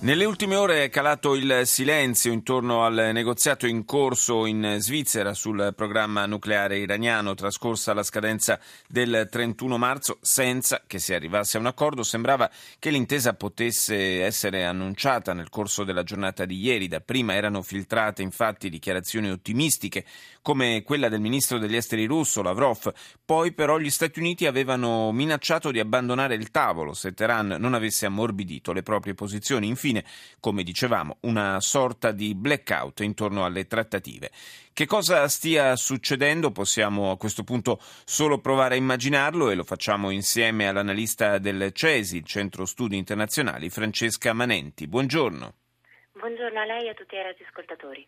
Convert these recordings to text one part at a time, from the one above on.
Nelle ultime ore è calato il silenzio intorno al negoziato in corso in Svizzera sul programma nucleare iraniano, trascorsa la scadenza del 31 marzo senza che si arrivasse a un accordo. Sembrava che l'intesa potesse essere annunciata nel corso della giornata di ieri. Dapprima erano filtrate infatti dichiarazioni ottimistiche come quella del ministro degli esteri russo Lavrov. Poi però gli Stati Uniti avevano minacciato di abbandonare il tavolo se Teheran non avesse ammorbidito le proprie posizioni. Infine infine, come dicevamo, una sorta di blackout intorno alle trattative. Che cosa stia succedendo possiamo a questo punto solo provare a immaginarlo e lo facciamo insieme all'analista del CESI, il Centro Studi Internazionali, Francesca Manenti. Buongiorno. Buongiorno a lei e a tutti i radioascoltatori.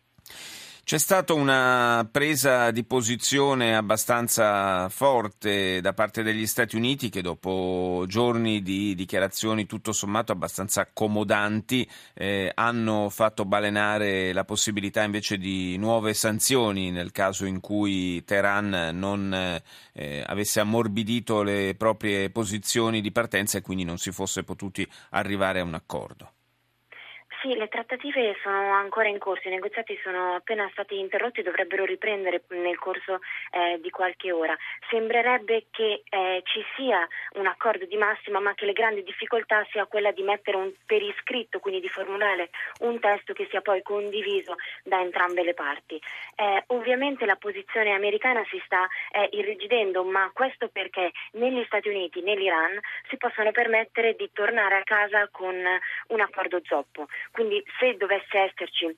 C'è stata una presa di posizione abbastanza forte da parte degli Stati Uniti che dopo giorni di dichiarazioni tutto sommato abbastanza accomodanti eh, hanno fatto balenare la possibilità invece di nuove sanzioni nel caso in cui Teheran non eh, avesse ammorbidito le proprie posizioni di partenza e quindi non si fosse potuti arrivare a un accordo. Sì, le trattative sono ancora in corso, i negoziati sono appena stati interrotti e dovrebbero riprendere nel corso eh, di qualche ora. Sembrerebbe che eh, ci sia un accordo di massima, ma che le grandi difficoltà sia quella di mettere un, per iscritto, quindi di formulare un testo che sia poi condiviso da entrambe le parti. Eh, ovviamente la posizione americana si sta eh, irrigidendo, ma questo perché negli Stati Uniti, nell'Iran, si possono permettere di tornare a casa con un accordo zoppo. Quindi se dovesse esserci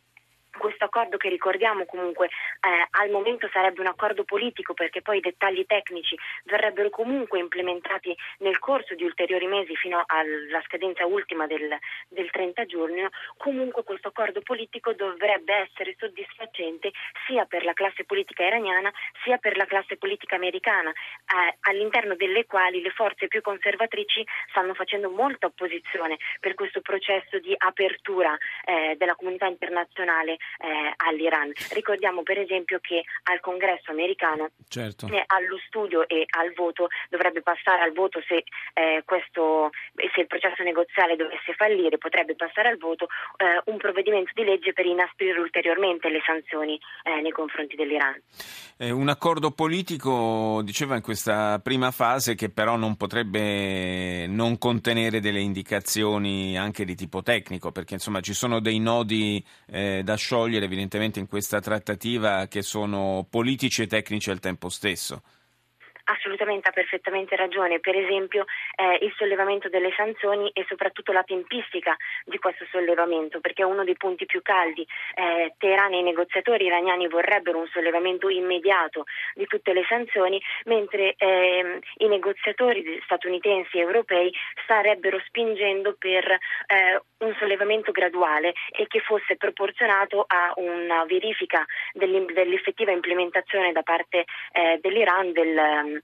questo accordo che ricordiamo comunque eh, al momento sarebbe un accordo politico perché poi i dettagli tecnici verrebbero comunque implementati nel corso di ulteriori mesi fino alla scadenza ultima del, del 30 giugno, comunque questo accordo politico dovrebbe essere soddisfacente sia per la classe politica iraniana sia per la classe politica americana, eh, all'interno delle quali le forze più conservatrici stanno facendo molta opposizione per questo processo di apertura eh, della comunità internazionale eh, all'Iran. Ricordiamo per esempio che al congresso americano, certo. eh, allo studio e al voto, dovrebbe passare al voto se, eh, questo, se il processo negoziale dovesse fallire, potrebbe passare al voto eh, un provvedimento di legge per inasprire ulteriormente le sanzioni eh, nei confronti dell'Iran. un accordo politico, diceva in questa prima fase, che però non potrebbe non contenere delle indicazioni anche di tipo tecnico, perché insomma ci sono dei nodi eh, da sciogliere sciogliere evidentemente in questa trattativa che sono politici e tecnici al tempo stesso. Assolutamente, ha perfettamente ragione. Per esempio eh, il sollevamento delle sanzioni e soprattutto la tempistica di questo sollevamento, perché è uno dei punti più caldi. Eh, Teheran e i negoziatori iraniani vorrebbero un sollevamento immediato di tutte le sanzioni, mentre eh, i negoziatori statunitensi e europei starebbero spingendo per eh, un sollevamento graduale e che fosse proporzionato a una verifica dell'effettiva implementazione da parte eh, dell'Iran del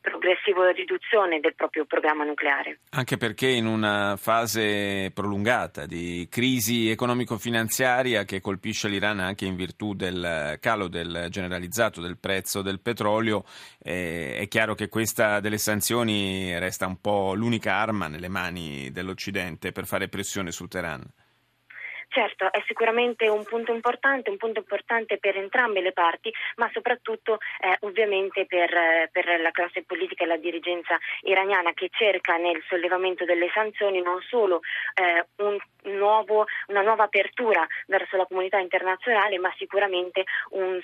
progressiva riduzione del proprio programma nucleare. Anche perché in una fase prolungata di crisi economico-finanziaria che colpisce l'Iran anche in virtù del calo del generalizzato del prezzo del petrolio, eh, è chiaro che questa delle sanzioni resta un po' l'unica arma nelle mani dell'Occidente per fare pressione sul Teheran. Certo, è sicuramente un punto importante, un punto importante per entrambe le parti, ma soprattutto eh, ovviamente per, per, la classe politica e la dirigenza iraniana che cerca nel sollevamento delle sanzioni non solo eh, un nuovo, una nuova apertura verso la comunità internazionale, ma sicuramente un,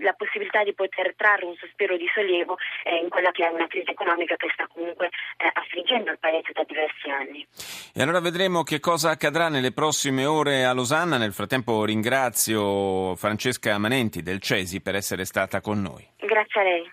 la possibilità di poter trarre un sospiro di sollievo eh, in quella che è una crisi economica che sta comunque eh, affliggendo il paese da diversi anni. E allora vedremo che cosa accadrà nelle prossime ore a Losanna. Nel frattempo ringrazio Francesca Manenti del Cesi per essere stata con noi. Grazie a lei.